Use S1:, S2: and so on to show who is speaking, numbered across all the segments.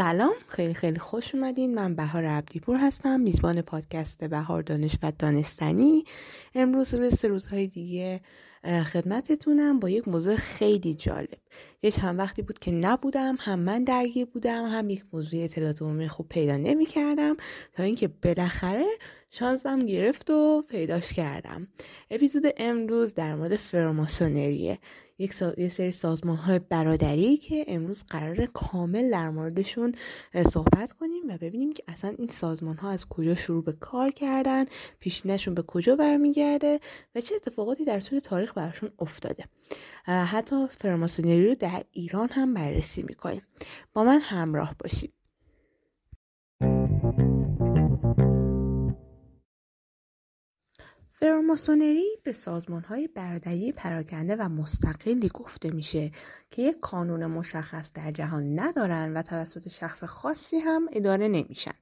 S1: سلام. خیلی خیلی خوش اومدین. من بهار عبدیپور هستم میزبان پادکست بهار دانش و دانستنی. امروز روی سه روزهای دیگه خدمتتونم با یک موضوع خیلی جالب. یه چند وقتی بود که نبودم هم من درگیر بودم هم یک موضوع اطلاعات عمومی خوب پیدا نمی کردم تا اینکه بالاخره شانسم گرفت و پیداش کردم. اپیزود امروز در مورد فرماسونریه. یک یه سری سازمان های برادری که امروز قرار کامل در موردشون صحبت کنیم و ببینیم که اصلا این سازمان ها از کجا شروع به کار کردن پیشینشون به کجا برمیگرده و چه اتفاقاتی در طول تاریخ براشون افتاده. حتی فرماسونری رو در ایران هم بررسی می‌کنیم. با من همراه باشید. فراماسونری به سازمان های برادری پراکنده و مستقلی گفته میشه که یک قانون مشخص در جهان ندارن و توسط شخص خاصی هم اداره نمیشن.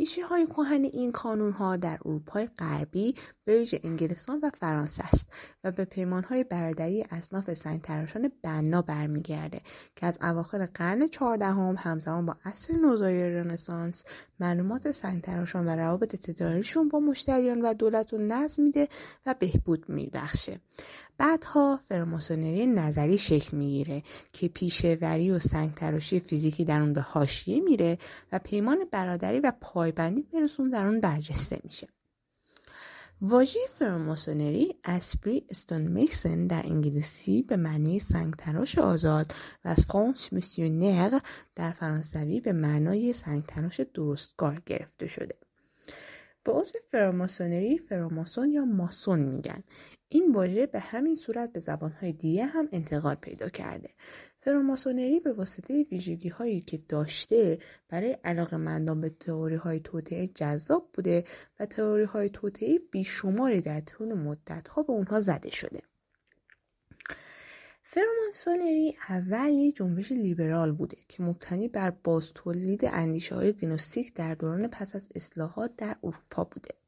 S1: ریشه های کهن این کانون ها در اروپای غربی به ویژه انگلستان و فرانسه است و به پیمان های برادری اصناف سنگتراشان بنا برمیگرده که از اواخر قرن چهاردهم همزمان با عصر نوزای رنسانس معلومات سنگتراشان و روابط تجاریشون با مشتریان و دولت رو نظم میده و بهبود میبخشه. بعدها فرماسونری نظری شکل می‌گیره که پیشهوری و سنگتراشی فیزیکی در اون به حاشیه میره و پیمان برادری و پایبندی برسون در اون برجسته میشه. واژه فرماسونری اسپری استون میکسن در انگلیسی به معنی سنگتراش آزاد و از فرانس میسیونر در فرانسوی به معنای سنگتراش درستگار گرفته شده. به عضو فراماسونری فراماسون یا ماسون میگن. این واژه به همین صورت به زبانهای دیگه هم انتقال پیدا کرده فراماسونری به واسطه ویژگی هایی که داشته برای علاقه مندان به تئوری های توطعه جذاب بوده و تئوری های توطعه بیشماری در طول مدت ها به اونها زده شده فراماسونری اول یک جنبش لیبرال بوده که مبتنی بر باز تولید اندیشه های در دوران پس از اصلاحات در اروپا بوده.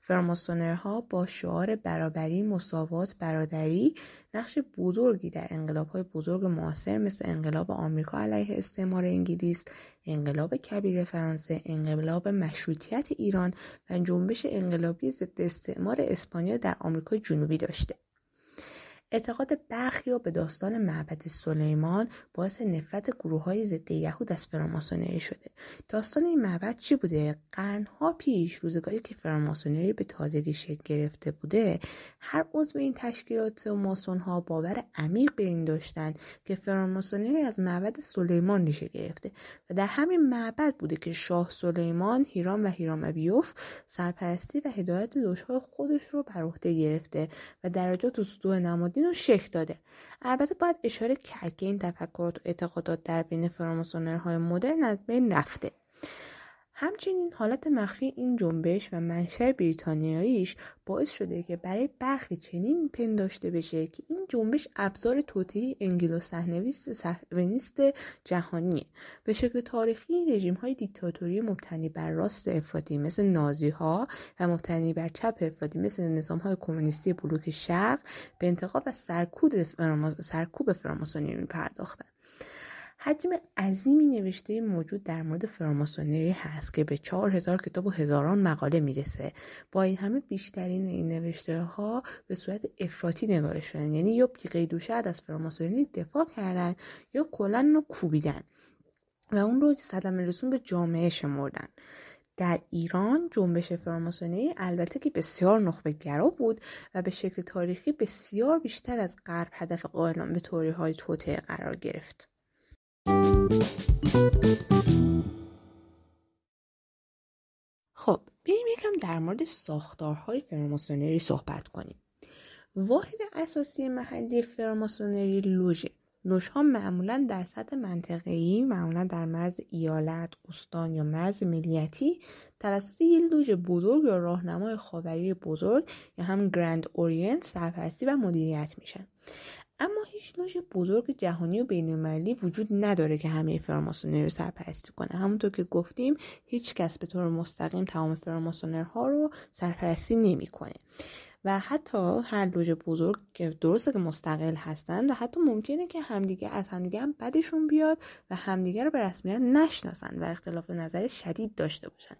S1: فراماسونرها با شعار برابری، مساوات، برادری نقش بزرگی در انقلاب های بزرگ معاصر مثل انقلاب آمریکا علیه استعمار انگلیس، انقلاب کبیر فرانسه، انقلاب مشروطیت ایران و جنبش انقلابی ضد استعمار اسپانیا در آمریکای جنوبی داشته. اعتقاد برخی به داستان معبد سلیمان باعث نفرت گروه های ضد یهود از فراماسونری شده. داستان این معبد چی بوده؟ قرنها پیش روزگاری که فراماسونری به تازگی شکل گرفته بوده هر عضو این تشکیلات و ماسون باور عمیق به این داشتند که فراماسونری از معبد سلیمان ریشه گرفته و در همین معبد بوده که شاه سلیمان هیرام و هیرام ابیوف سرپرستی و هدایت دوشهای خودش رو بر عهده گرفته و درجات و سطوح نمادین رو شکل داده. البته باید اشاره کرد که این تفکرات و اعتقادات در بین فراماسونرهای مدرن از بین رفته. همچنین حالت مخفی این جنبش و منشأ بریتانیاییش باعث شده که برای برخی چنین پنداشته بشه که این جنبش ابزار توطئه انگلو صهیونیست جهانیه به شکل تاریخی رژیم های دیکتاتوری مبتنی بر راست افراطی مثل نازی ها و مبتنی بر چپ افراطی مثل نظام های کمونیستی بلوک شرق به انتقاب و سرکوب فراماسونی می پرداختن حجم عظیمی نوشته موجود در مورد فراماسونری هست که به چهار هزار کتاب و هزاران مقاله می‌رسه. با این همه بیشترین این نوشته ها به صورت افراطی نگارش شدن. یعنی یا قید و از فراماسونری دفاع کردن یا کلا رو کوبیدن و اون رو صدمه رسون به جامعه شمردن. در ایران جنبش فراماسونری البته که بسیار نخبه گرا بود و به شکل تاریخی بسیار بیشتر از غرب هدف قائلان به توری های توطعه قرار گرفت. خب بیایم یکم در مورد ساختارهای فراماسونری صحبت کنیم. واحد اساسی محلی فراماسونری لوژه. ها معمولا در سطح منطقه‌ای معمولا در مرز ایالت، استان یا مرز ملیتی توسط یک لوژ بزرگ یا راهنمای خاوری بزرگ یا هم Grand Orient سرپرستی و مدیریت میشن. اما هیچ لوژ بزرگ جهانی و بینالمللی وجود نداره که همه فراماسونری رو سرپرستی کنه. همونطور که گفتیم هیچ کس به طور مستقیم تمام فراماسونرها رو سرپرستی نمی‌کنه. و حتی هر لوژ بزرگ که درسته که مستقل هستن و حتی ممکنه که همدیگه از همدیگه هم بدشون بیاد و همدیگه رو به رسمیت نشناسن و اختلاف نظر شدید داشته باشن.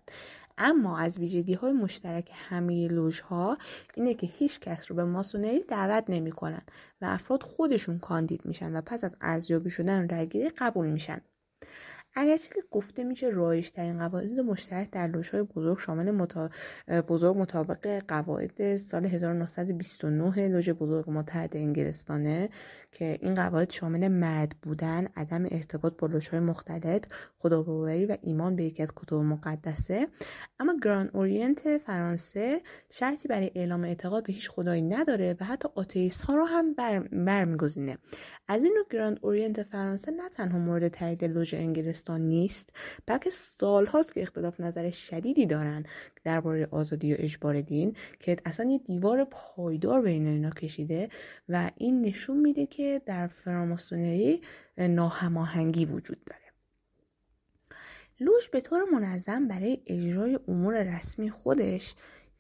S1: اما از ویژگی های مشترک همه لوژ ها اینه که هیچ کس رو به ماسونری دعوت نمی‌کنن و افراد خودشون کاندید میشن و پس از ارزیابی شدن رگیری قبول میشن. اگرچه که گفته میشه رایج ترین قواعد مشترک در های بزرگ شامل متا... بزرگ مطابق قواعد سال 1929 لوژ بزرگ متحد انگلستانه که این قواعد شامل مرد بودن عدم ارتباط با های مختلط خداباوری و ایمان به یکی از کتب مقدسه. اما Grand Orient فرانسه شرطی برای اعلام اعتقاد به هیچ خدایی نداره و حتی آتئیست ها رو هم برمیگزینه. از این رو Grand Orient فرانسه نه تنها مورد تایید لوژ انگلستان نیست بلکه سالهاست که اختلاف نظر شدیدی دارن درباره آزادی و اجبار دین که اصلا یه دیوار پایدار بین اینا کشیده و این نشون میده که در فراماسونری ناهماهنگی وجود داره. لوژ به طور منظم برای اجرای امور رسمی خودش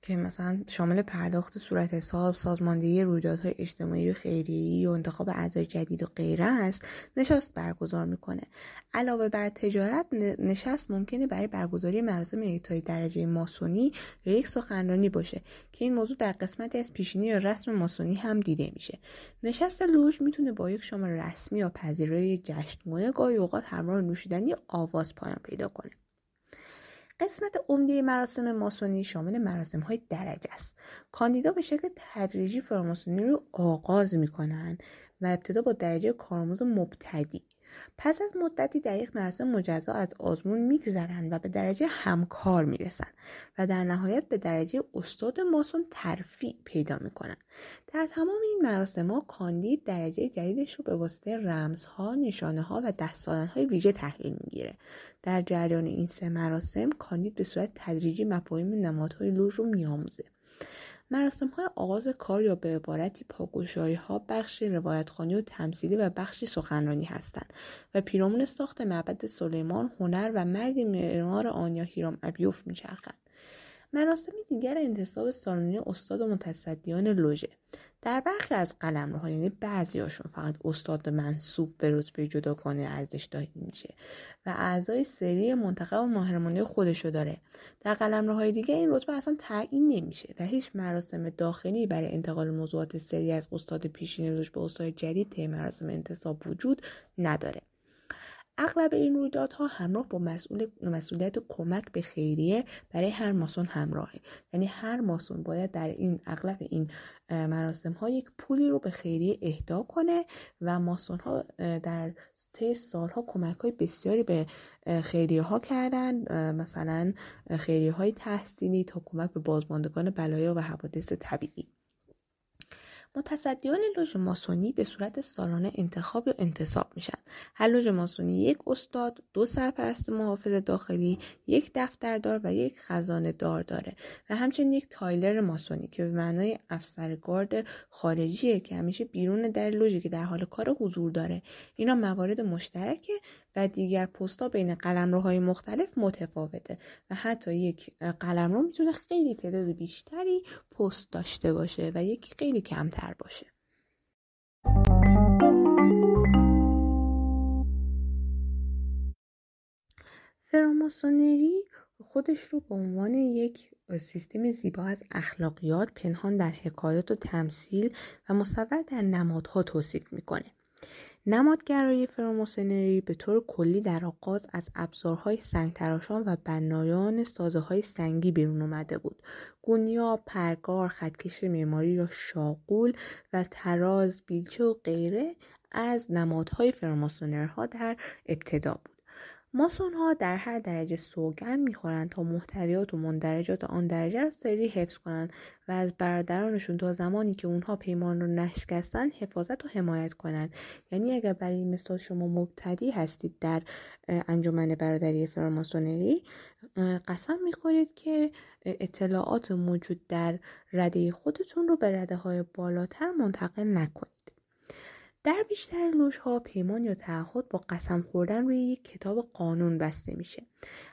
S1: که مثلا شامل پرداخت صورت حساب سازماندهی رویدادهای اجتماعی و خیریه‌ای و انتخاب اعضای جدید و غیره است نشست برگزار می‌کنه. علاوه بر تجارت نشست ممکنه برای برگزاری مراسم اعطای درجه ماسونی یا یک سخنرانی باشه که این موضوع در قسمتی از پیشینی یا رسم ماسونی هم دیده میشه. نشست لوژ می‌تونه با یک شام رسمی یا پذیرای جشنواره گاهی اوقات همراه نوشیدنی آواز پایان پیدا کنه. قسمت عمده مراسم ماسونی شامل مراسم های درجه است. کاندیدا به شکل تدریجی فراماسونی رو آغاز می‌کنن و ابتدا با درجه کارآموز مبتدی. پس از مدتی در یک مراسم مجزا از آزمون میگذرند و به درجه همکار می‌رسن و در نهایت به درجه استاد ماسون ترفیع پیدا می‌کنن. در تمام این مراسم ها کاندید درجه جدیدش رو به واسطه رمزها نشانه ها و های ویژه تحلیل می‌گیره. در جریان این سه مراسم کاندید به صورت تدریجی مفاهیم نمادهای لوژ رو میآموزه. مراسم های آغاز کار یا به عبارتی پاگوشایی ها بخشی روایتخانی و تمثیلی و بخشی سخنرانی هستند و پیرامون ساخت معبد سلیمان هنر و مرگ معمار آنیا هیرام ابیوف میچرخند. مراسم دیگر انتصاب سالونی استاد و متصدیان لوژه. در برخی از قلمروها یعنی بعضیاشون فقط استاد منصوب به رتبه جدا کنه ارزش داده میشه و اعضای سری منتخب و ماهرمانی خودشو داره. در قلمروهای دیگه این رتبه اصلا تعیین نمیشه و هیچ مراسم داخلی برای انتقال موضوعات سری از استاد پیشین به استاد جدید طی مراسم انتصاب وجود نداره. اغلب این رویدادها همراه با مسئول مسئولیت کمک به خیریه برای هر ماسون همراهه. یعنی هر ماسون باید در این اغلب این مراسم ها یک پولی رو به خیریه اهدا کنه و ماسون ها در طی سالها کمک های بسیاری به خیریه ها کردن. مثلا خیریه های تحسینی تا کمک به بازماندگان بلایا و حوادث طبیعی. متصدیان لوژ ماسونی به صورت سالانه انتخاب یا انتصاب میشن. هر لوژ ماسونی یک استاد دو سرپرست محافظ داخلی یک دفتردار و یک خزانه دار داره و همچنین یک تایلر ماسونی که به معنای افسرگارد خارجیه که همیشه بیرون در لوژی که در حال کار حضور داره. اینا موارد مشترکه و دیگر پستا بین قلمروهای مختلف متفاوته و حتی یک قلمرو می‌تونه خیلی تعداد بیشتری پست داشته باشه و یکی خیلی کمتر باشه. فراماسونری خودش رو به عنوان یک سیستم زیبا از اخلاقیات پنهان در حکایات و تمثیل و مصور در نمادها توصیف می‌کنه. نمادگرایی فراماسونری به طور کلی در آغاز از ابزارهای سنگتراشان و بنایان سازه های سنگی بیرون اومده بود. گونیا، پرگار، خطکش معماری یا شاغول و تراز، بیلچه و غیره از نمادهای فراماسونرها در ابتدا بود. ماسون ها در هر درجه سوگند می‌خورند تا محتویات و مندرجات آن درجه را سری حفظ کنند و از برادرانشون تا زمانی که اونها پیمان رو نشکستن حفاظت و حمایت کنند. یعنی اگر برای مثال شما مبتدی هستید در انجمن برادری فراماسونری قسم می‌خورید که اطلاعات موجود در رده خودتون رو به رده های بالاتر منتقل نکنید. در بیشتر ها پیمان یا تعهد با قسم خوردن روی یک کتاب قانون بسته میشه.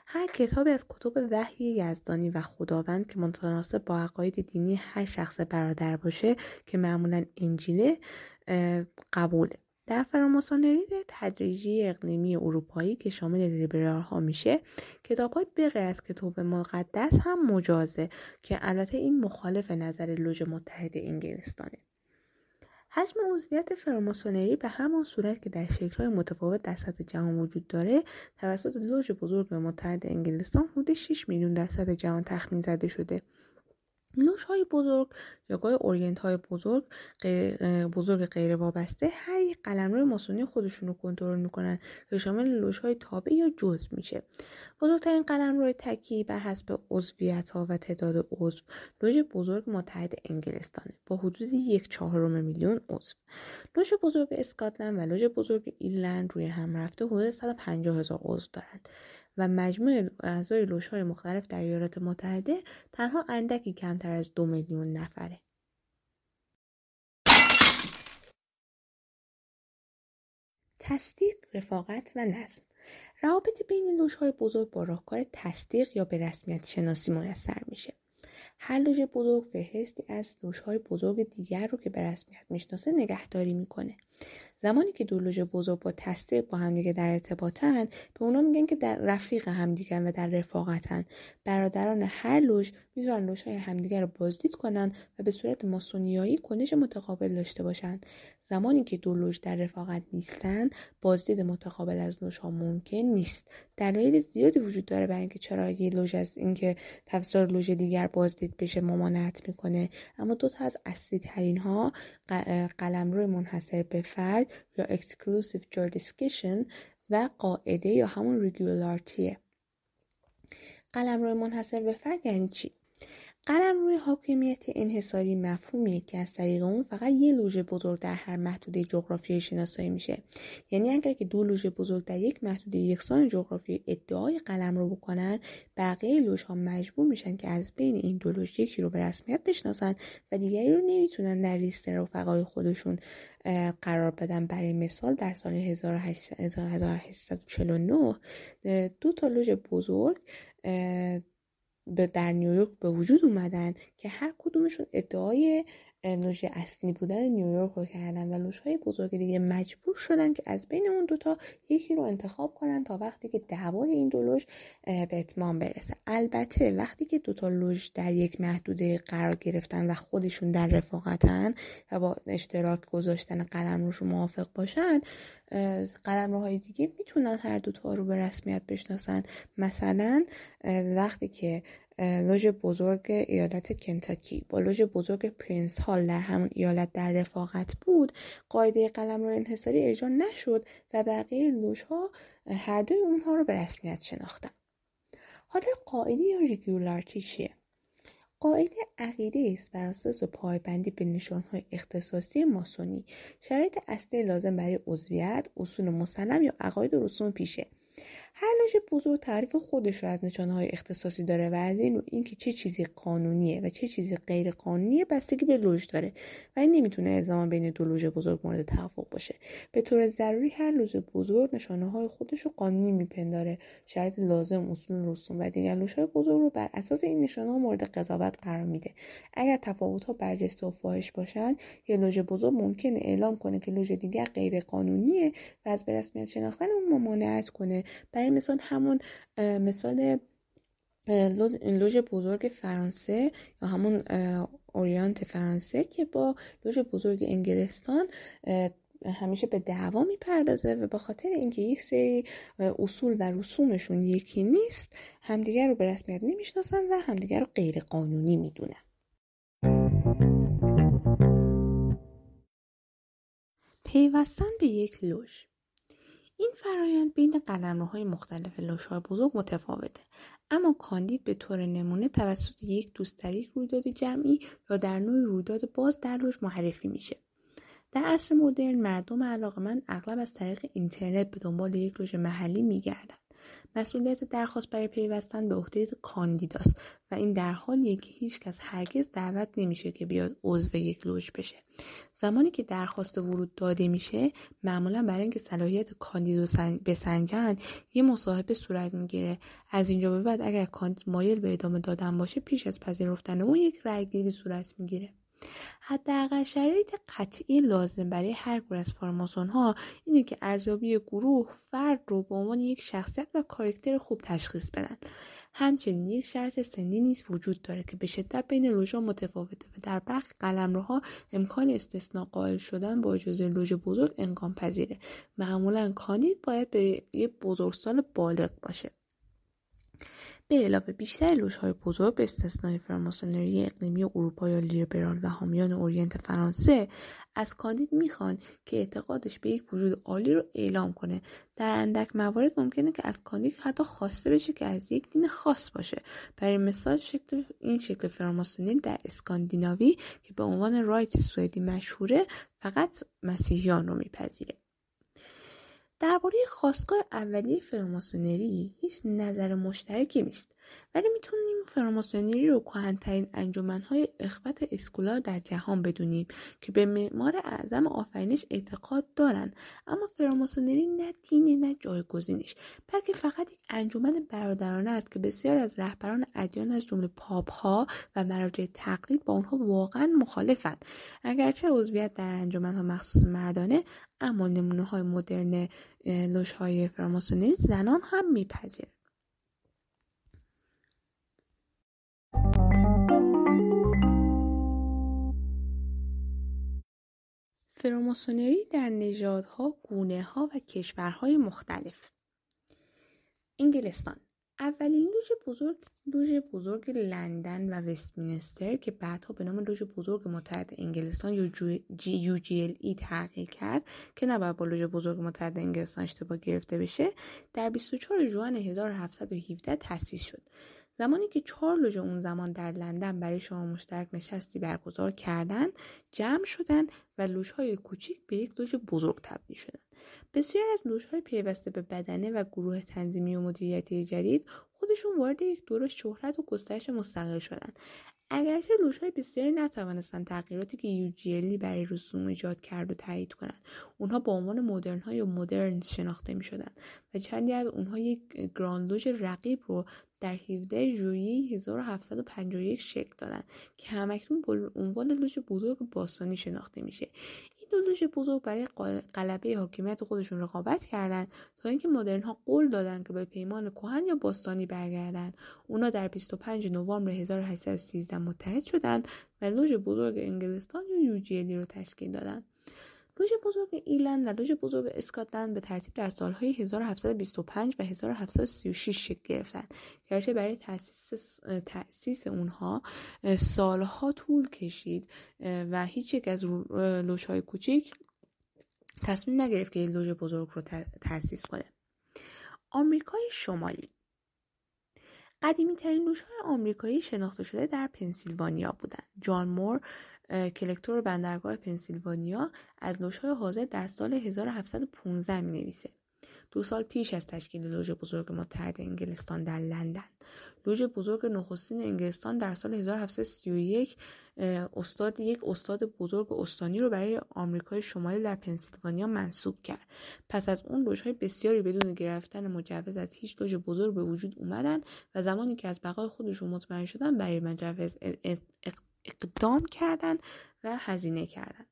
S1: هر کتابی از کتب وحی یزدانی و خداوند که متناسب با عقاید دینی هر شخص برادر باشه که معمولا انجیله قبوله. در فراماسونری تدریجی اقلیمی اروپایی که شامل لیبرال ها میشه کتاب های بغیر از کتاب مقدس هم مجازه که البته این مخالف نظر لوژ متحد انگلستانه. حجم عضویت فراماسونری به همان صورت که در شکل‌های متفاوت در سطح جهان وجود داره توسط لوژ بزرگ متحد انگلستان حدود 6 میلیون در سطح جهان تخمین زده شده. لوش های بزرگ جایگاه اورینت های بزرگ غیر بزرگ غیر وابسته هر یک قلمرو ماسونی خودشون رو کنترل می‌کنن که شامل لوش های تابع یا جزء میشه. بزرگترین قلمرو تکی بر حسب عضویت ها و تعداد عضو لوژ بزرگ متحد انگلستانه با حدود یک چهارم میلیون عضو. لوژ بزرگ اسکاتلند و لوژ بزرگ ایرلند روی هم رفته حدود 150 هزار عضو دارند. و مجموع اعضای های مختلف در ایالات متحده تنها اندکی کمتر از دو میلیون نفره. تصدیق، رفاقت و نظم روابط بین های بزرگ با راهکار تصدیق یا به رسمیت شناسی میسر میشه. هر لوژ بزرگ فهرستی از لوژهای بزرگ دیگر رو که به رسمیت می‌شناسه نگهداری می‌کنه زمانی که دو لوژ بزرگ با تصدیق با همدیگه در ارتباطن به اونا میگن که در رفیق همدیگن و در رفاقتن. برادران هر لوژ می‌تونن لوژهای همدیگه رو بازدید کنن و به صورت ماسونیایی کنش متقابل داشته باشن. زمانی که دو لوژ در رفاقت نیستن بازدید متقابل از لوژها ممکن نیست. دلایل زیادی وجود داره برای اینکه چرا یه لوژ از اینکه توسط لوژ دیگر بازدید بشه ممانعت می‌کنه. اما دو تا از اصلی ترین ها قلمرو منحصر به فرد یا exclusive jurisdiction و قاعده یا همون regularity قلمرو منحصر به فرد یعنی چی؟ قلم روی حاکمیت انحصاری مفهومیه که از طریق اون فقط یه لوژه بزرگ در هر محدوده جغرافیایی شناسایی میشه. یعنی اگر که دو لوژه بزرگ در یک محدوده یکسان جغرافیایی ادعای قلم رو بکنن بقیه لوژ ها مجبور میشن که از بین این دو لوژ یکی رو به رسمیت بشناسن و دیگری رو نمی‌تونن در لیست رفقای خودشون قرار بدن. برای مثال در سال 1849 دو تا لوژ بزرگ به در نیویورک به وجود اومدن که هر کدومشون ادعای لوژ اصلی بودن نیویورک رو کردن و لوژهای بزرگ دیگه مجبور شدن که از بین اون دوتا یکی رو انتخاب کنن تا وقتی که دعوای این دو لوژ به اتمام برسه. البته وقتی که دوتا لوژ در یک محدوده قرار گرفتن و خودشون در رفاقتن و با اشتراک گذاشتن قلمروش موافق باشن قلمروهای دیگه می‌تونن هر دوتا رو به رسمیت بشناسن. مثلا وقتی که لوژ بزرگ ایالت کنتاکی. با لوژ بزرگ پرینس هال در همون ایالت در رفاقت بود قاعده قلمرو انحصاری اجرا نشد و بقیه لوژها هر دوی اونها رو به رسمیت شناختن. حالا قاعده یا regularity چیه؟ قاعده عقیده است بر اساس پایبندی به نشانهای اختصاصی ماسونی. شرایط اصلی لازم برای عضویت اصول مسلم یا عقاید و رسوم پیشه. هر لوژ بزرگ تعریف خودش رو از نشانه های اختصاصی داره و از این اینکه چه چیزی قانونیه و چه چیزی غیر قانونیه بستگی به لوژ داره و این نمی‌تونه الزاما بین دو لوژ بزرگ مورد توافق باشه. به طور ضروری هر لوژ بزرگ نشانه های خودش رو قانونی میپنداره. شرط لازم اصول رسوم و دیگر لوژ های بزرگ رو بر اساس این نشانه ها مورد قضاوت قرار میده. اگر تفاوت ها برجسته و فاحش باشن یه لوژ بزرگ ممکنه اعلام کنه که لوژ دیگر غیر قانونیه و از به رسمیت شناختن اون ممانعت کنه. برای مثال همون مثال لوژ بزرگ فرانسه یا همون اوریانت فرانسه که با لوژ بزرگ انگلستان همیشه به دعوا می‌پردازه و به خاطر اینکه یک سری اصول و رسومشون یکی نیست همدیگر رو به رسمیت نمی‌شناسن و همدیگر رو غیر قانونی می‌دونن. پیوستن به یک لوژ. این فرایند بین قلمروهای مختلف لوشهای بزرگ متفاوته. اما کاندید به طور نمونه توسط یک دوست در یک رویداد جمعی یا در نوع رویداد باز در لوژ معرفی میشه. در عصر مدرن مردم علاقمند اغلب از طریق اینترنت به دنبال یک لوژ محلی میگردند. مسئولیت درخواست برای پیوستن به عهده کاندیداست و این در حالیه که هیچکس هرگز دعوت نمیشه که بیاد عضو یک لوژ بشه. زمانی که درخواست ورود داده میشه معمولا برای اینکه صلاحیت کاندید رو بسنجن یه مصاحبه صورت می‌گیره. از اینجا به بعد اگر کاندید مایل به ادامه دادن باشه پیش از پذیرفتن اون یک رأیگیری صورت می‌گیره. حداقل شرایط قطعی لازم برای هر گروه از فارماسون ها اینه که ارزیابی گروه فرد رو به عنوان یک شخصیت و کارکتر خوب تشخیص بدن. همچنین یک شرط سنی نیز وجود داره که به شدت بین لوژها متفاوته و در برخی قلمروها امکان استثناء قائل شدن با اجازه لوژ بزرگ امکان پذیره معمولا کاندید باید به یک بزرگسال بالغ باشه. به علاوه بیشتر لوژهای بزرگ به استثنای فراماسونری اقلیمی اروپا یا لیبرال و حامیان اورینت فرانسه از کاندید می‌خوان که اعتقادش به یک وجود عالی رو اعلام کنه. در اندک موارد ممکنه که از کاندید حتی خواسته بشه که از یک دین خاص باشه. برای مثال شکل این شکل فراماسونری در اسکاندیناوی که به عنوان رایت سوئدی مشهوره فقط مسیحیان رو میپذیره. درباره خواستگاه اولیه فراماسونری هیچ نظر مشترکی نیست. ولی می‌تونیم فراماسونری رو کهنترین انجمنهای اخوت اسکولا در جهان بدونیم که به معمار اعظم آفرینش اعتقاد دارن. اما فراماسونری نه دینه نه جایگزینش بلکه فقط یک انجمن برادرانه است که بسیار از رهبران ادیان از جمله پاپ ها و مراجع تقلید با آنها واقعا مخالفند. اگرچه عضویت در انجمنها مخصوص مردانه اما نمونه های مدرن لوش های فراماسونری زنان هم میپذیرند. فراماسونری در نژادها، ها و کشورهای مختلف. انگلستان. اولین لوژ بزرگ لوژ بزرگ لندن و وستمینستر که بعدها به نام لوژ بزرگ متحد انگلستان جی ای تغییر کرد که نباید با لوژ بزرگ متحد انگلستان اشتباه گرفته بشه در 24 ژوئن 1717 تأسیس شد. زمانی که چهار لوژ اون زمان در لندن برای شام مشترک نشستی برگزار کردند جمع شدند و لوژهای کوچیک به یک لوژ بزرگ تبدیل شدند بسیاری از لوژهای پیوسته به بدنه و گروه تنظیمی و مدیریتی جدید خودشون وارد یک دور شهرت و گسترش مستقل شدند اگرچه لوژهای بسیاری نتوانستند تغییراتی که UGLE برای رسوم ایجاد کرد و تایید کنند. اونها با عنوان مدرن های یا مدرن شناخته می شدند و چندی از اونها یک گراند لوژ رقیب رو در 17 ژوئیه 1751 شکل دادند که همکنون با عنوان لوژ بزرگ باستانی شناخته میشه. دو لوژ بزرگ برای غلبه حاکمیت خودشون رقابت کردند تا اینکه مدرن ها قول دادند که به پیمان کهن یا باستانی برگردند اونا در 25 نوامبر 1813 متحد شدند و لوژ بزرگ انگلستان یا UGLE رو تشکیل دادند لوژ بزرگ ایرلند و لوژ بزرگ اسکاتلند به ترتیب در سالهای 1725 و 1736 شکل گرفتند. گرچه برای تأسیس تأسیس اونها سالها طول کشید و هیچ یک از لوژهای کوچیک تصمیم نگرفت که لوژ بزرگ رو تأسیس کنه. آمریکای شمالی. قدیمی ترین لوژهای آمریکایی شناخته شده در پنسیلوانیا بودند. جان مور کلکتور بندرگاه پنسیلوانیا از لوژهای حاضر در سال 1715 می نویسه. دو سال پیش از تشکیل لوژ بزرگ متحد انگلستان در لندن لوژ بزرگ نخستین انگلستان در سال 1731 استاد یک استاد بزرگ استانی رو برای آمریکای شمالی در پنسیلوانیا منصوب کرد پس از اون لوژهای بسیاری بدون گرفتن مجوز از هیچ لوژ بزرگ به وجود اومدن و زمانی که از بقای خودشون مطمئن شدن برای مجوز اقدام کردند و هزینه کردند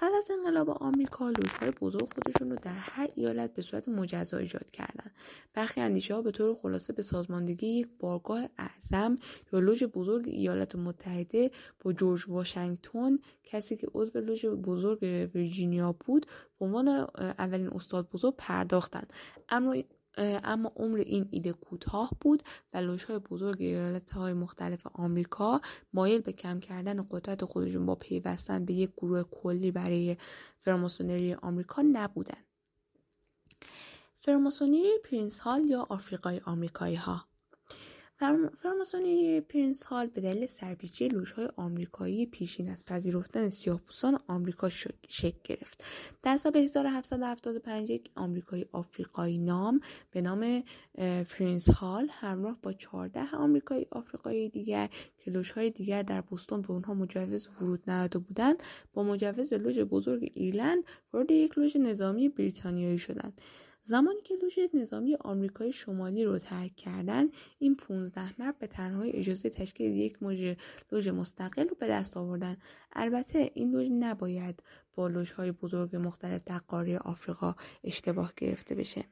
S1: پس از انقلاب آمریکا لوژهای بزرگ خودشون رو در هر ایالت به صورت مجزا ایجاد کردند برخی اندیشه ها به طور خلاصه به سازماندگی یک بارگاه اعظم یا لوژ بزرگ ایالات متحده با جورج واشنگتن کسی که عضو لوژ بزرگ ویرجینیا بود به عنوان اولین استاد بزرگ پرداختند اما اما عمر این ایده کوتاه بود و لوژهای بزرگ های مختلف آمریکا مایل به کم کردن قدرت خودشون با پیوستن به یک گروه کلی برای فراماسونری آمریکا نبودن. فراماسونری پرینس هال یا آفریقایی آمریکایی ها فراماسونری پرینس هال به دلیل سرپیچی لوژهای آمریکایی پیشین از پذیرفتن سیاهپوستان آمریکا شکل گرفت. در سال 1775 یک آمریکایی آفریقایی نام به نام پرینس هال همراه با 14 آمریکایی آفریقایی دیگر که لوژهای دیگر در بوستون به اونها مجوز ورود نداده بودند با مجوز لوژ بزرگ ایرلند وارد یک لوژ نظامی بریتانیایی شدند. زمانی که لوژ نظامی آمریکای شمالی رو ترک کردن این 15 مرد به تنهایی اجازه تشکیل یک موج لوژ مستقل رو به دست آوردن. البته این لوژ نباید با لوژهای بزرگ مختلف در قاره آفریقا اشتباه گرفته بشه.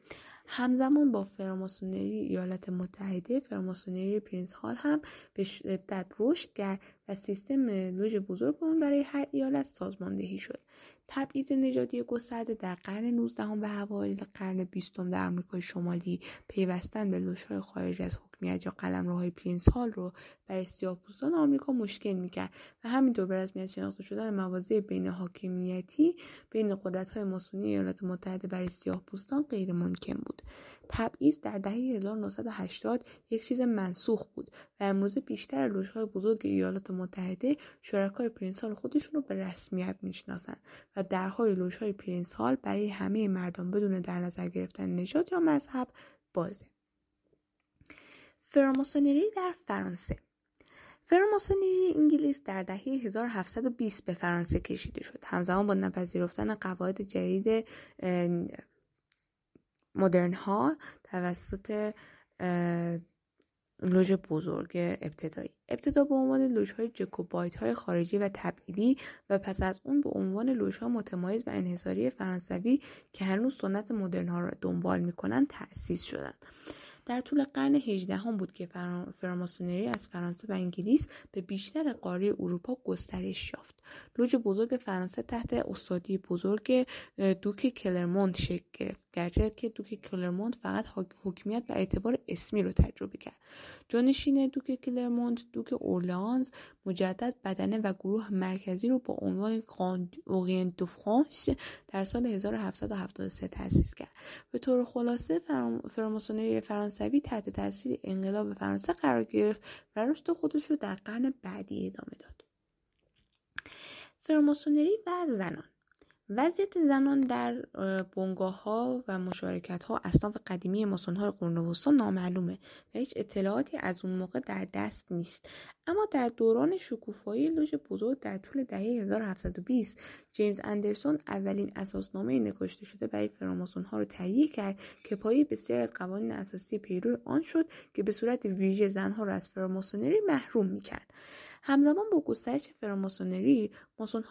S1: همزمان با فراماسونری ایالات متحده فراماسونری پرینس هال هم به شدت رشد کرد و سیستم لوژ بزرگ اون برای هر ایالت سازماندهی شد. تبعیض نژادی گسترده در قرن 19 و اوایل قرن 20 در آمریکای شمالی پیوستن به لوژهای خارج از حاکمیت یا قلمروهای پرینس هال رو برای سیاهپوستان آمریکا مشکل می‌کرد. و همینطور بر رسمیت شناخته شدن مواضع بین حاکمیتی بین قدرت‌های ماسونی ایالات متحده برای سیاهپوستان غیر ممکن بود. تبعیض در دهه 1980 یک چیز منسوخ بود و امروز بیشتر لوژهای بزرگ ایالات متحده شرکای پرینس هال خودشون رو به رسمیت می‌شناسند و درهای لوژهای پرینس هال برای همه مردم بدون در نظر گرفتن نژاد یا مذهب بازه. فراماسونری در فرانسه. فراماسونری انگلیس در دهه 1720 به فرانسه کشیده شد. همزمان با نپذیرفتن قواعد جدید مدرن ها توسط لوژ بزرگ ابتدایی. ابتدا به عنوان لوژهای جکوبایت های خارجی و تبعیدی و پس از اون به عنوان لوژها متمایز و انحصاری فرانسوی که هنوز سنت مدرن ها را دنبال می‌کنند تأسیس شدند. در طول قرن 18 هم بود که فراماسونری از فرانسه و انگلیس به بیشتر قاره اروپا گسترش یافت. لوژ بزرگ فرانسه تحت استادی بزرگ دوک کلرمونت شکل گرفت. گرچه که دوک کلرمونت فقط حکمیت و اعتبار اسمی رو تجربه کرد. جانشین دوک کلرمونت دوک اورلانز مجدد بدنه و گروه مرکزی رو با عنوان اوغین دو فرانس در سال 1773 تأسیس کرد. به طور خلاصه فراماسونری فرانسوی تحت تاثیر انقلاب فرانسه قرار گرفت و رشد خودش رو در قرن بعدی ادامه داد فراماسونری و زنان وضعیت زنان در بنگاه ها و مشارکت ها اصناف قدیمی ماسون های قرون وسطا نامعلومه و هیچ اطلاعاتی از اون موقع در دست نیست. اما در دوران شکوفایی لوژ بزرگ در طول دهه 1720 جیمز اندرسون اولین اساسنامه نگاشته شده برای فراماسون ها رو تهیه کرد که پایی بسیار از قوانین اساسی پیرو آن شد که به صورت ویژه زنها را از فراماسونری محروم می‌کرد. همزمان با گسترش فراماسونری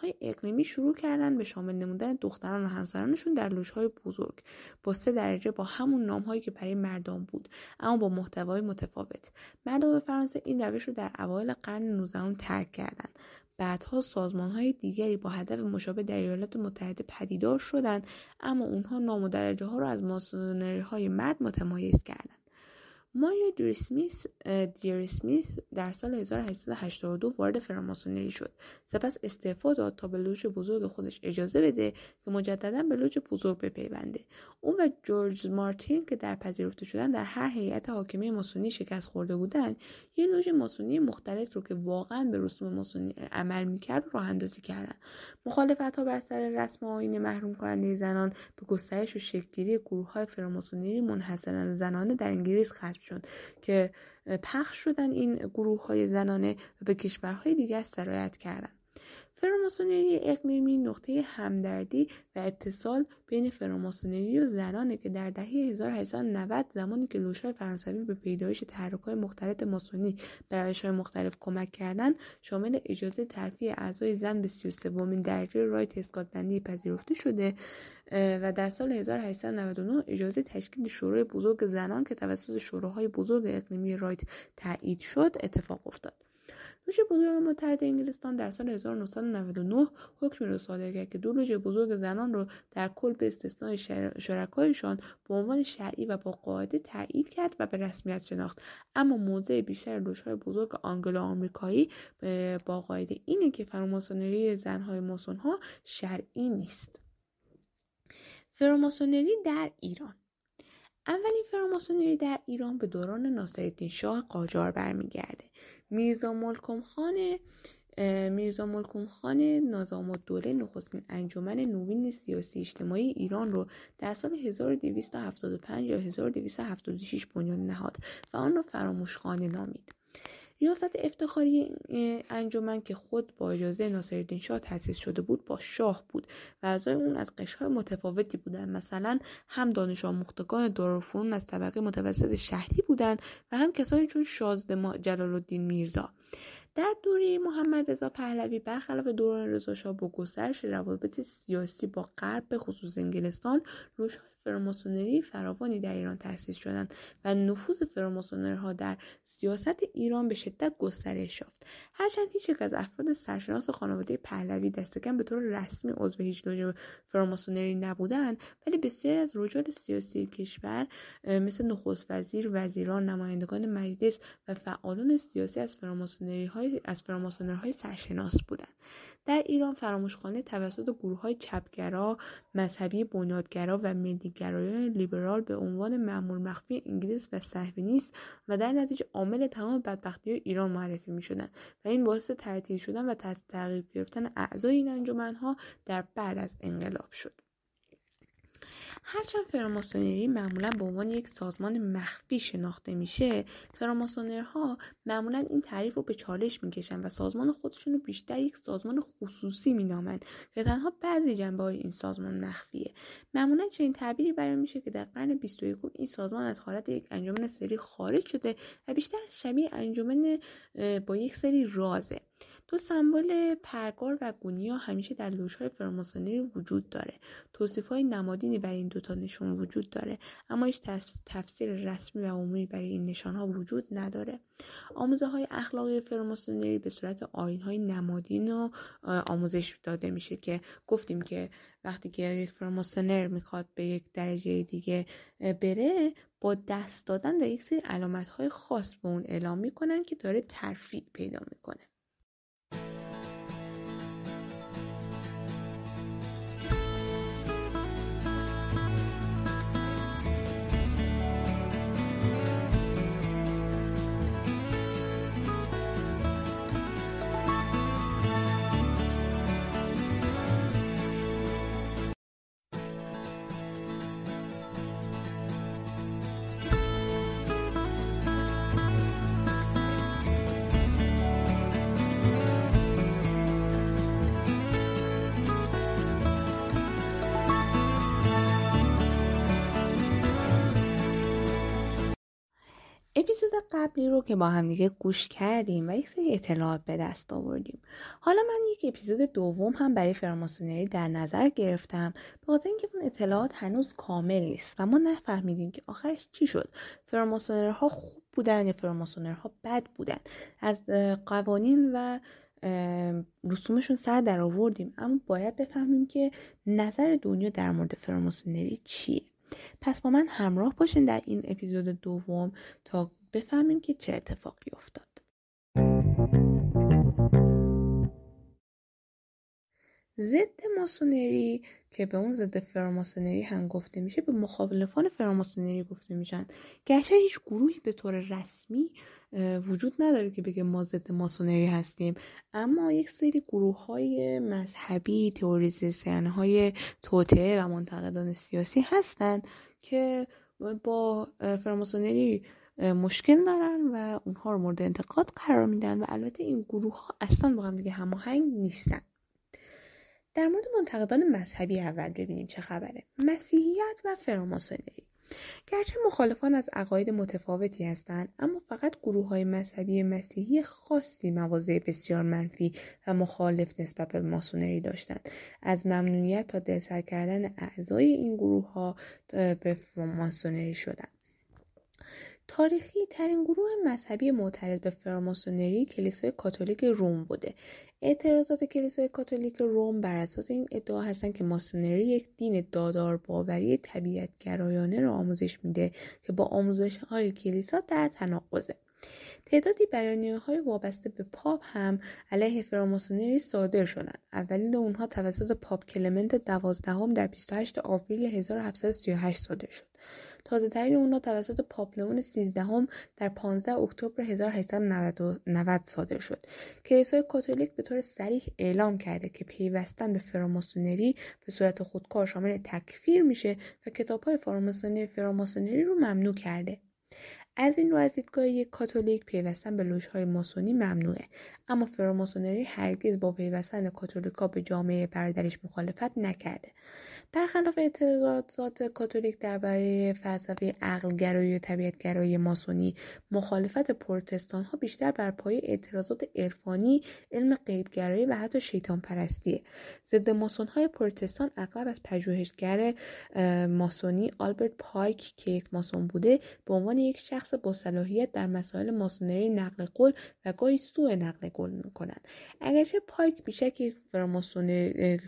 S1: های اقلیمی شروع کردن به شامل نمودن دختران و همسرانشون در های بزرگ با سه درجه با همون هایی که برای مردم بود اما با محتوای متفاوت. مردم فرانسه این روش رو در اوایل قرن 19 ترک کردند. بعدها سازمان های دیگری با هدف مشابه در ایالات متحده پدیدار شدند اما اونها نام و درجه ها را از ماسونری های مرد متمایز کردند. مایا دیرسمیث دیرسمیث در سال 1882 وارد فراماسونری شد. سپس استعفا داد تا به لوژ بزرگ خودش اجازه بده که مجددا به لوژ بزرگ بپیونده. او و جورج مارتین که در پذیرفته شدن در هر هیئت حاکمه ماسونی شکست خورده بودند یه لوژ ماسونی مختلف رو که واقعا به رسوم ماسونی عمل می‌کرد راه اندازی کردند مخالفت ها بر سر رسم آیین محروم کننده زنان به گسترش و شکلگیری گروه های فراماسونری منحصرا زنانه در انگلیس ختم شد که پخش شدن این گروه های زنانه و به کشورهای دیگر سرایت کردند. فراماسونری اقلیمی نقطه همدردی و اتصال بین فراماسونری و زنانه که در دهه 1890 زمانی که لوشهای فرانسوی به پیدایش تحرکهای مختلف ماسونی به روشهای مختلف کمک کردند شامل اجازه ترفیع اعضای زن به 33 درجه رایت اسکاتلندی پذیرفته شده و در سال 1899 اجازه تشکیل شورای بزرگ زنان که توسط شوراهای بزرگ اقلیمی رایت تایید شد اتفاق افتاد. لوژ بزرگ متحد انگلستان در سال 1999 حکمی را صادر کرد که دو لوژ بزرگ زنان را در کل به استثنای شرکایشان به عنوان شرعی و با قاعده تایید کرد و به رسمیت شناخت. اما موضع بیشتر لوژهای بزرگ آنگلو آمریکایی با قاعده اینه که فراماسونری زنهای ماسونها شرعی نیست. فراماسونری در ایران. اولین فراماسونری در ایران به دوران ناصرالدین شاه قاجار برمیگرده. میرزا ملکم خان میرزا ملکم خان نظام الدوله نخستین انجمن نوین سیاسی اجتماعی ایران رو در سال 1275 یا 1276 بنیان نهاد و آن را فراموش خانه نامید. ریاست افتخاری انجمن که خود با اجازه ناصرالدین شاه تأسیس شده بود با شاه بود و اعضای اون از قشرهای متفاوتی بودند. مثلا هم دانش آموختگان دارالفنون از طبقه متوسط شهری بودند و هم کسانی چون شازده جلال الدین میرزا. در دوره محمد رضا پهلوی برخلاف دوران رضا شاه با گسترش روابط سیاسی با غرب به خصوص انگلستان روشهای فراماسونری فراوانی در ایران تأسیس شدند و نفوذ فراماسونرها در سیاست ایران به شدت گسترش یافت. هرچند هیچ یک از افراد سرشناس خانواده پهلوی دستکم به طور رسمی عضو هیچ لوژ فراماسونری نبودند ولی بسیاری از رجال سیاسی کشور مثل نخست وزیر وزیران نمایندگان مجلس و فعالان سیاسی از فراماسونری های از فراماسونرهای سرشناس بودند. در ایران فراموشخانه توسط گروه های چپگرا مذهبی بنیادگرا و ملیگرایان لیبرال به عنوان معمول مخفی انگلیس و صهیونیست و در نتیجه عامل تمام بدبختی ایران معرفی می شدن و این باعث تعطیل شدن و تحت تعقیب گرفتن اعضای این انجمنها در بعد از انقلاب شد. هرچند فراماسونری معمولا به عنوان یک سازمان مخفی شناخته میشه فراماسونرها معمولا این تعریف رو به چالش می‌کشن و سازمان خودشون رو بیشتر یک سازمان خصوصی مینامند که تنها بعضی جنبه های این سازمان مخفیه. معمولا چنین تعبیری بیان میشه که در قرن 21 این سازمان از حالت یک انجمن سری خارج شده و بیشتر شبیه انجمن با یک سری رازه. دو سمبل پرگار و گونیا همیشه در لوژهای فراماسونری وجود داره. توصیف های نمادینی برای این دوتا نشان وجود داره اما هیچ تفسیر رسمی و عمومی برای این نشان ها وجود نداره. آموزه های اخلاقی فراماسونری به صورت آین های نمادین و آموزش داده میشه که گفتیم که وقتی که یک فراماسونر می‌خواد به یک درجه دیگه بره با دست دادن و یک سری علامت های خاص به اون اعلام می‌کنن که داره ترفیع پیدا می‌کنه. اپیزود قبلی رو که با هم دیگه گوش کردیم و یک سری اطلاعات به دست آوردیم. حالا من یک اپیزود دوم هم برای فراماسونری در نظر گرفتم به خاطر اینکه اون اطلاعات هنوز کامل نیست و ما نفهمیدیم که آخرش چی شد. فراماسونرها خوب بودن یا فراماسونرها بد بودن؟ از قوانین و رسومشون سر در آوردیم اما باید بفهمیم که نظر دنیا در مورد فراماسونری چیه. پس با من همراه باشین در این اپیزود دوم تا بفهمیم که چه اتفاقی افتاد. ضد ماسونری که به اون ضد فراماسونری هم گفته میشه به مخالفان فراماسونری گفته میشن. گرچه هیچ گروهی به طور رسمی وجود نداره که بگه ما ضد ماسونری هستیم. اما یک سری گروه های مذهبی تئوریزیسین های توطعه و منتقدان سیاسی هستند که با فراماسونری مشکل دارن و اونها رو مورد انتقاد قرار میدن. و البته این گروه ها اصلا با هم دیگه هماهنگ نیستن. در مورد منتقدان مذهبی اول ببینیم چه خبره. مسیحیت و فراماسونری. گرچه مخالفان از عقاید متفاوتی هستند اما فقط گروه های مذهبی مسیحی خاصی مواضع بسیار منفی و مخالف نسبت به ماسونری داشتند. از ممنوعیت تا دلسر کردن اعضای این گروه ها به ماسونری شدند. تاریخی ترین گروه مذهبی معترض به فراماسونری کلیسای کاتولیک روم بوده اعتراضات کلیسای کاتولیک روم بر اساس این ادعا هستند که ماسونری یک دین دادار باوری طبیعت گرایانه را آموزش میده که با آموزش های کلیسا در تناقضه تعدادی بیانیه های وابسته به پاپ هم علیه فراماسونری صادر شدند. اولین اونها توسط پاپ کلمنت دوازدهم در 28 آوریل 1738 صادر شد. تازه ترین اونا توسط پاپ لئون 13 هم در 15 اکتبر 1890 صادر شد. کلیسای کاتولیک به طور صریح اعلام کرده که پیوستن به فراماسونری به صورت خودکار شامل تکفیر میشه و کتاب های فراماسونری فراماسونری رو ممنوع کرده. از این رو از دیدگاه یک کاتولیک پیوستن به های ماسونی ممنوعه. اما فراماسونری هرگز با پیوستن کاتولیکا به جامعه برادرش مخالفت نکرده. برخلاف اعتراضات کاتولیک درباره فلسفه عقلگرایی و طبیعتگرایی ماسونی مخالفت پروتستان ها بیشتر بر پایه اعتراضات عرفانی علم غیبگرایی و حتی شیطان پرستیه ضد ماسون های پروتستان اغلب از پژوهشگر ماسونی آلبرت پایک که یک ماسون بوده به عنوان یک شخص با صلاحیت در مسائل ماسونری نقل قول و گاهی سوء نقل قول می‌کنند اگرچه پایک بیشک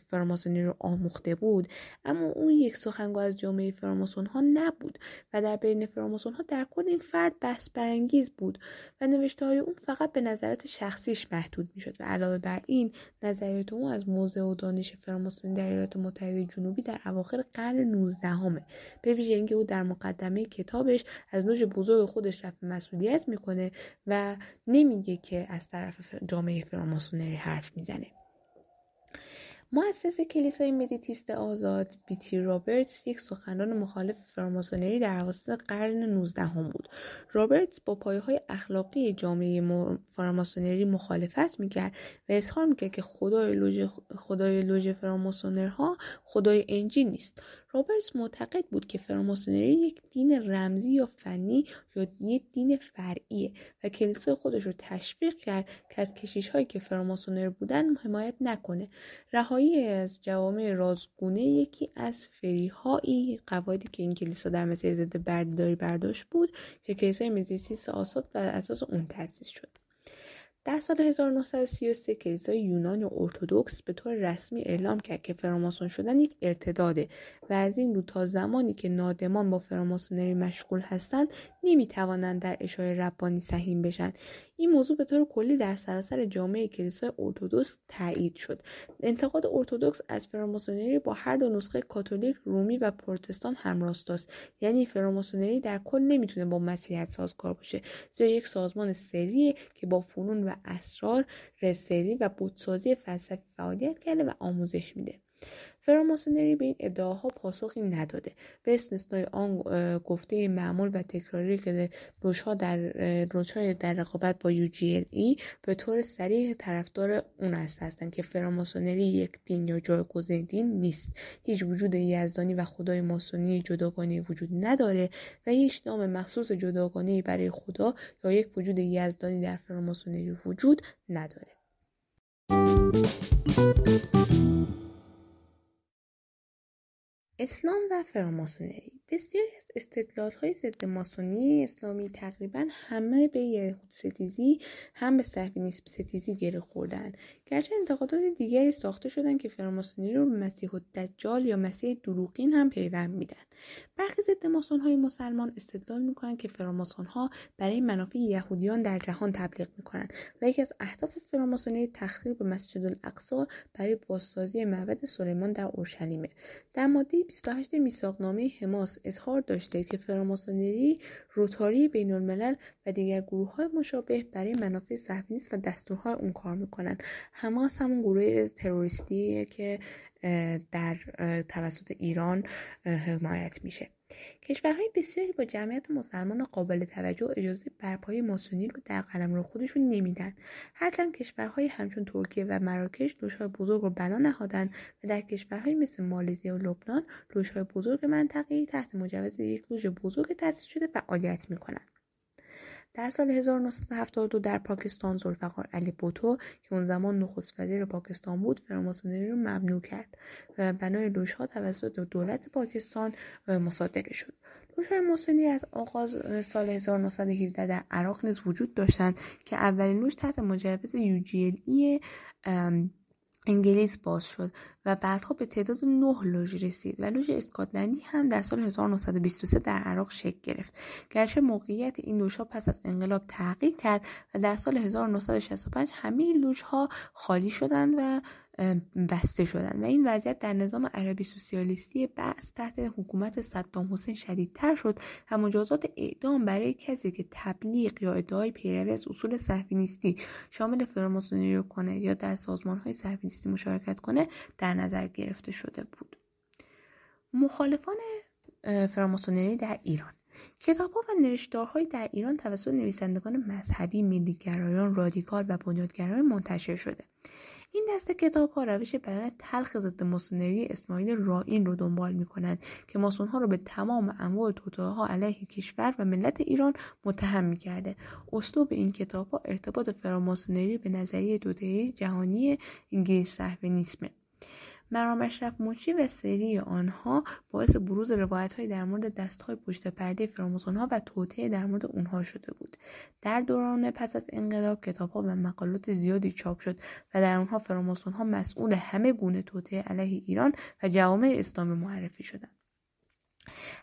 S1: فراماسونی رو آموخته بود اما اون یک سخنگو از جامعه فراماسون ها نبود و در بین فراماسون ها در کل این فرد بحث برانگیز بود و نوشته های اون فقط به نظرات شخصیش محدود می‌شد و علاوه بر این نظریات اون از موضع و دانش فراماسونی در ایالات متحده جنوبی در اواخر قرن 19 همه به ویژه اینکه او در مقدمه کتابش از لوژ بزرگ خودش رفع مسئولیت می‌کنه و نمیگه که از طرف جامعه فراماسونری حرف می‌زنه. مؤسس کلیسای متدیست آزاد بیتی رابرتس یک سخنران مخالف فراماسونری در اواسط قرن 19 هم بود. رابرتس با پایه های اخلاقی جامعه فراماسونری مخالفت می‌کرد و اظهار می‌کرد که خدای لوژ خدای لوژ فراماسونرها خدای انجیل نیست. رابرتس معتقد بود که فراماسونری یک دین رمزی یا فنی یا یک دین فرعیه و کلیسای خودش رو تشویق کرد که از کشیش هایی که فراماسونر بودن حمایت نکنه. رهایی از جوامع رازگونه یکی از فریهایی قواعدی که این کلیسا در مسیر ضد برده‌داری برداشت بود که کلیسای متدیست آزاد بر اساس اون تأسیس شد. در سال 1933 کلیسای یونان ارتودکس به طور رسمی اعلام کرد که فراماسون شدن یک ارتداده و از این رو تا زمانی که نادمان با فراماسونری مشغول هستند نمی‌توانند در اشای ربانی سهیم بشن. این موضوع به طور کلی در سراسر جامعه کلیسای ارتودکس تایید شد. انتقاد ارتودکس از فراماسونری با هر دو نسخه کاتولیک رومی و پروتستان همراست یعنی فراماسونری در کل نمی‌تونه با مسیحیت سازگار باشه. زیرا یک سازمان سریه که با فنون و اسرار رسری و بودسازی فلسفی فعالیت کرده و آموزش میده. فراماسونری به این ادعاها پاسخی نداده. به استثنای آن گفته معمول و تکراری که روشها در روشهای در رقابت با ای به طور سریع طرفدار اون است هستند که فراماسونری یک دین یا جایگزین دین نیست. هیچ وجود یزدانی و خدای ماسونی جداگانه وجود نداره و هیچ نام مخصوص جداگانه برای خدا یا یک وجود یزدانی در فراماسونری وجود نداره. اسلام و فراماسونری بسیاری از استدلال های ضد ماسونی اسلامی تقریبا همه به یهود ستیزی هم به صهیونیسم ستیزی گره خوردن. گرچه انتقادات دیگری ساخته شدن که فراماسونری رو به مسیح دجال یا مسیح دروغین هم پیوند میدن. برخی ضد ماسون های مسلمان استدلال می‌کنند که فراماسون ها برای منافع یهودیان در جهان تبلیغ می‌کنند و یکی از اهداف فراماسونری تخریب مسجد الاقصا برای بازسازی معبد سلیمان در اورشلیمه در ماده 28 میثاقنامه حماس اظهار داشته که فراماسونری روتاری بین الملل و دیگر گروه های مشابه برای منافع صهیونیست و دستورهای اون کار می‌کنند. حماس همون گروه تروریستی که در توسط ایران حمایت میشه. کشورهای بسیاری با جمعیت مسلمان قابل توجه اجازه برپای ماسونی رو در قلم رو خودشون نمیدن. هرچند کشورهای همچون ترکیه و مراکش لوشهای بزرگ رو بنا نهادن و در کشورهای مثل مالزی و لبنان لوشهای بزرگ منطقه‌ای تحت مجوز یک لوژ بزرگ تأسیس شده فعالیت می‌کنند. در سال 1972 در پاکستان زلفقار علی بوتو که اون زمان نخست وزیر پاکستان بود فراماسونری رو ممنوع کرد و بنای لوشها توسط دولت پاکستان مصادره شد. لوشهای ماسونی از آغاز سال 1917 در عراق نیز وجود داشتند که اولین لوش تحت مجوز ای انگلیس باز شد و بعدها به تعداد نه لوژ رسید و لوژ اسکاتلندی هم در سال 1923 در عراق شکل گرفت. گرچه موقعیت این لوژها پس از انقلاب تغییر کرد و در سال 1965 همه لوژها خالی شدند و بسته شدند و این وضعیت در نظام عربی سوسیالیستی بعض تحت حکومت صدام حسین شدیدتر شد و مجازات اعدام برای کسی که تبلیغ یا ادعای پیروی از اصول صهیونیستی شامل فراماسونری رو کنه یا در سازمان های صهیونیستی مشارکت کنه در نظر گرفته شده بود. مخالفان فراماسونری در ایران. کتاب ها و نوشتارهایی در ایران توسط نویسندگان مذهبی ملیگرایان رادیکال و بنیادگرایان منتشر شده. این دسته کتاب ها روش بیان تلخ ضد ماسونری اسماعیل رائین رو دنبال می کنند که ماسون ها رو به تمام انواع توطئه ها علیه کشور و ملت ایران متهم می کرده. اسلوب این کتاب ها ارتباط فراماسونری به نظریه توطئه جهانی انگلیس صهیونیسمه مرام اشرف منشی و سری آنها باعث بروز روایت های در مورد دست های پشت پرده فراموزون ها و توطعه در مورد اونها شده بود. در دوران پس از انقلاب کتاب ها و مقالات زیادی چاپ شد و در اونها فراموزون ها مسئول همه گونه توطعه علیه ایران و جوامع اسلامی معرفی شدند.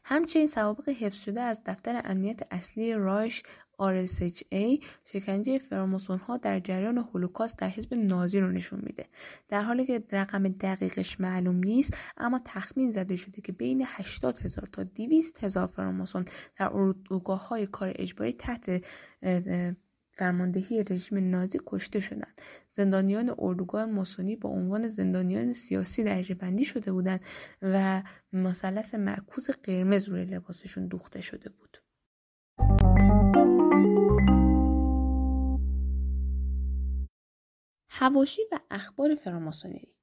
S1: همچنین سوابق حفظ شده از دفتر امنیت اصلی رایش RSHA شکنجه فراماسون ها در جریان هولوکاست در حزب نازی رو نشون میده. در حالی که رقم دقیقش معلوم نیست اما تخمین زده شده که بین 80 هزار تا 200 هزار فراماسون در اردوگاه های کار اجباری تحت فرماندهی رژیم نازی کشته شدند. زندانیان اردوگاه ماسونی با عنوان زندانیان سیاسی درجه بندی شده بودند و مثلث معکوس قرمز روی لباسشون دوخته شده بود. هواشی و اخبار فراماسونری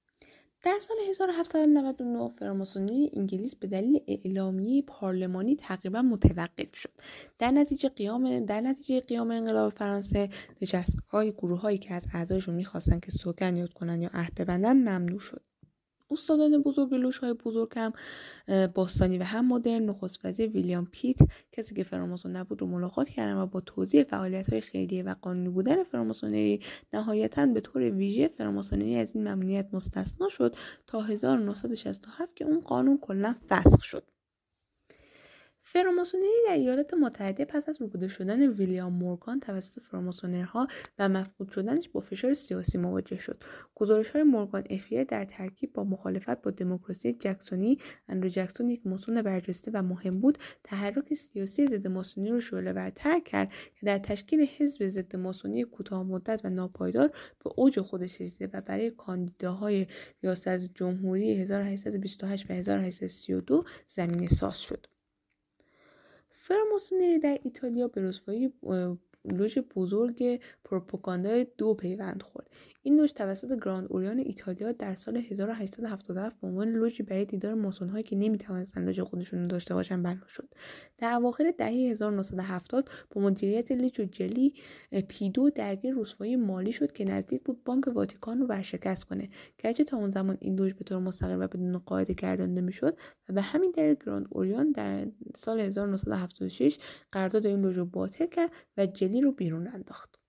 S1: در سال 1799 فراماسونری انگلیس به دلیل اعلامیه پارلمانی تقریبا متوقف شد. در نتیجه قیام در نتیجه قیام انقلاب فرانسه نشستهای گروه هایی که از اعضایشون می‌خواستن که سوگن یاد کنن یا عهد ببندن ممنوع شد. استادان بزرگ لوش های بزرگ هم باستانی و هم مدرن نخست وزیر ویلیام پیت کسی که فراماسون نبود رو ملاقات کردن و با توضیح فعالیت های خیریه و قانونی بودن فراماسونری نهایتا به طور ویژه فراماسونری از این ممنوعیت مستثنا شد تا 1967 که اون قانون کلا فسخ شد. فراماسونری در ایالات متحده پس از روبوده شدن ویلیام مورگان توسط فراماسونرها و مفقود شدنش با فشار سیاسی مواجه شد. گزارش های مورگان افیر در ترکیب با مخالفت با دموکراسی جکسونی اندرو جکسون یک ماسون برجسته و مهم بود تحرک سیاسی ضد ماسونی رو شعله ورتر کرد که در تشکیل حزب ضد ماسونی کوتاه مدت و ناپایدار به اوج خودش رسیده و برای کاندیداهای ریاست جمهوری 1828 و 1832 زمینه ساز شد. فراماسونری در ایتالیا به رسوایی لوژ بزرگ پروپاگاندای دو پیوند خورد. این لوژ توسط گراند اوریان ایتالیا در سال 1877 به عنوان لوژی برای دیدار ماسونهایی که نمی‌توانستند لوژ خودشون داشته باشند بنا شد. در اواخر دهه 1970 با مدیریت لیچو جلی پی دو درگیر رسوایی مالی شد که نزدیک بود بانک واتیکان رو ورشکست کنه. گرچه تا اون زمان این لوژ به طور مستقل و بدون قاعده گردانده می‌شد و به همین دلیل گراند اوریان در سال 1976 قرارداد این لوژ رو باطل کرد و جلی رو بیرون انداخت.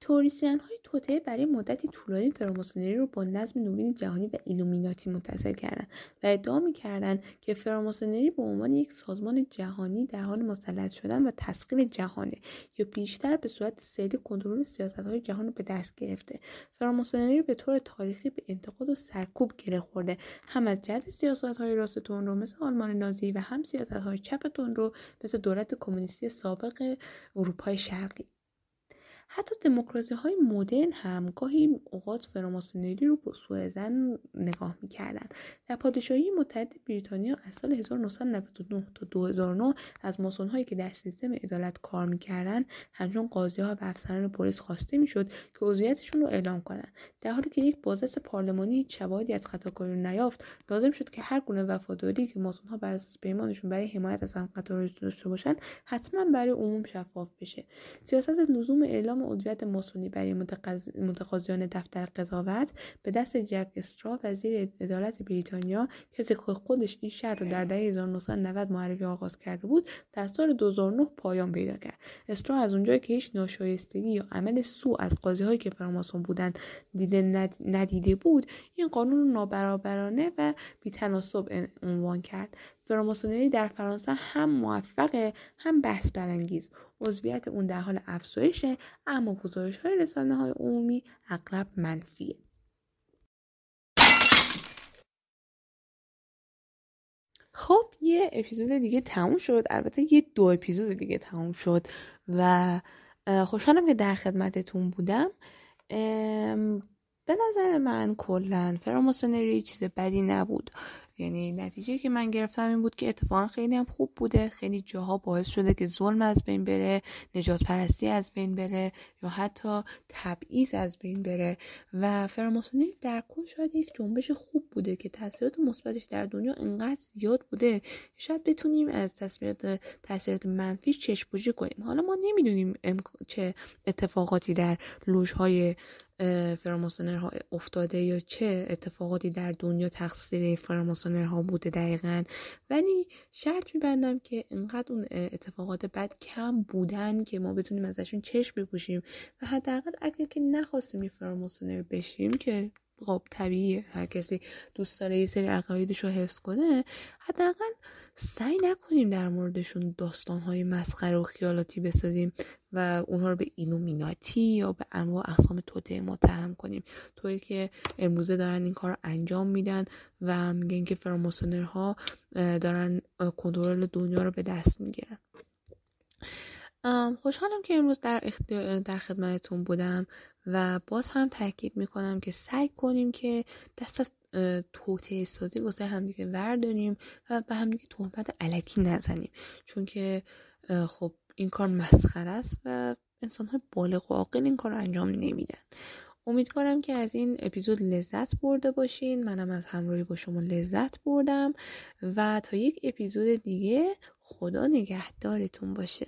S1: تئوریسین های توطئه برای مدتی طولانی فراماسونری رو با نظم نوین جهانی و ایلومیناتی متصل کردند و ادعا می‌کردند که فراماسونری به عنوان یک سازمان جهانی در حال مسلط شدن و تسخیر جهانه یا بیشتر به صورت سری کنترل سیاست های جهان رو به دست گرفته. فراماسونری به طور تاریخی به انتقاد و سرکوب گره خورده. هم از جهت سیاست های راست رو مثل آلمان نازی و هم سیاست های چپ رو مثل دولت کمونیستی سابق اروپای شرقی. حتی دموکراسی های مدرن هم گاهی اوقات فراماسونری رو با سوء زن نگاه می‌کردن. در پادشاهی متحد بریتانیا از سال 1999 تا 2009 از ماسون هایی که در سیستم عدالت کار می‌کردن همچون قاضی ها و افسران پلیس خواسته می‌شد که عضویتشون رو اعلام کنند در حالی که یک بازرس پارلمانی شواهدی از خطاکاری رو نیافت لازم شد که هر گونه وفاداری که ماسون ها بر اساس پیمانشون برای حمایت از هم داشته باشن حتما برای عموم شفاف بشه. سیاست لزوم اعلام اعزام عضویت ماسونی برای متقاضیان دفتر قضاوت به دست جک استرا وزیر عدالت بریتانیا کسی که خودش این شهر رو در دهه 1990 معرفی آغاز کرده بود در سال 2009 پایان پیدا کرد. استرا از اونجایی که هیچ ناشایستگی یا عمل سو از قاضی هایی که فراماسون بودند دیده ندیده بود این قانون نابرابرانه و بیتناسب عنوان کرد. فراماسونری در فرانسه هم موفقه هم بحث برانگیز. عضویت اون در حال افزایشه اما گزارش های رسانه های عمومی اغلب منفیه. خب یه اپیزود دیگه تموم شد. البته یه دو اپیزود دیگه تموم شد و خوشحالم که در خدمتتون بودم. به نظر من کلا فراماسونری چیز بدی نبود. یعنی نتیجه که من گرفتم این بود که اتفاقا خیلی هم خوب بوده. خیلی جاها باعث شده که ظلم از بین بره نجات پرستی از بین بره یا حتی تبعیض از بین بره. و فراماسونری در کل شاید یک جنبش خوب بوده که تاثیرات مثبتش در دنیا انقدر زیاد بوده. شاید بتونیم از تاثیرات تاثیرات منفیش چشم‌پوشی کنیم. حالا ما نمی‌دونیم چه اتفاقاتی در لوژهای فراماسونرها افتاده یا چه اتفاقاتی در دنیا تقصیر فراماسونرها بوده دقیقا؟ ولی شرط میبندم که انقدر اون اتفاقات بد کم بودن که ما بتونیم ازشون چشم بپوشیم و حداقل اگر که نخواستیم فراماسونر بشیم که خب طبیعیه. هر کسی دوست داره یه سری عقایدش رو حفظ کنه حداقل سعی نکنیم در موردشون داستانهای مسخره و خیالاتی بسازیم و اونها رو به اینومیناتی یا به انواع اقسام توته متهم کنیم. طوری که امروزه دارن این کار انجام میدن و میگن که فراماسونرها دارن کنترل دنیا رو به دست می‌گیرن. خوشحالم که امروز در, در خدمتتون بودم و باز هم تاکید می‌کنم که سعی کنیم که دست از توته سازی واسه همدیگه ورداریم و به همدیگه تهمت علکی نزنیم. چون که خب این کار مسخره است و انسان های بالغ و عاقل این کار رو انجام نمیدن. امیدوارم که از این اپیزود لذت برده باشین. منم از همراهی با شما لذت بردم و تا یک اپیزود دیگه خدا نگهدارتون باشه.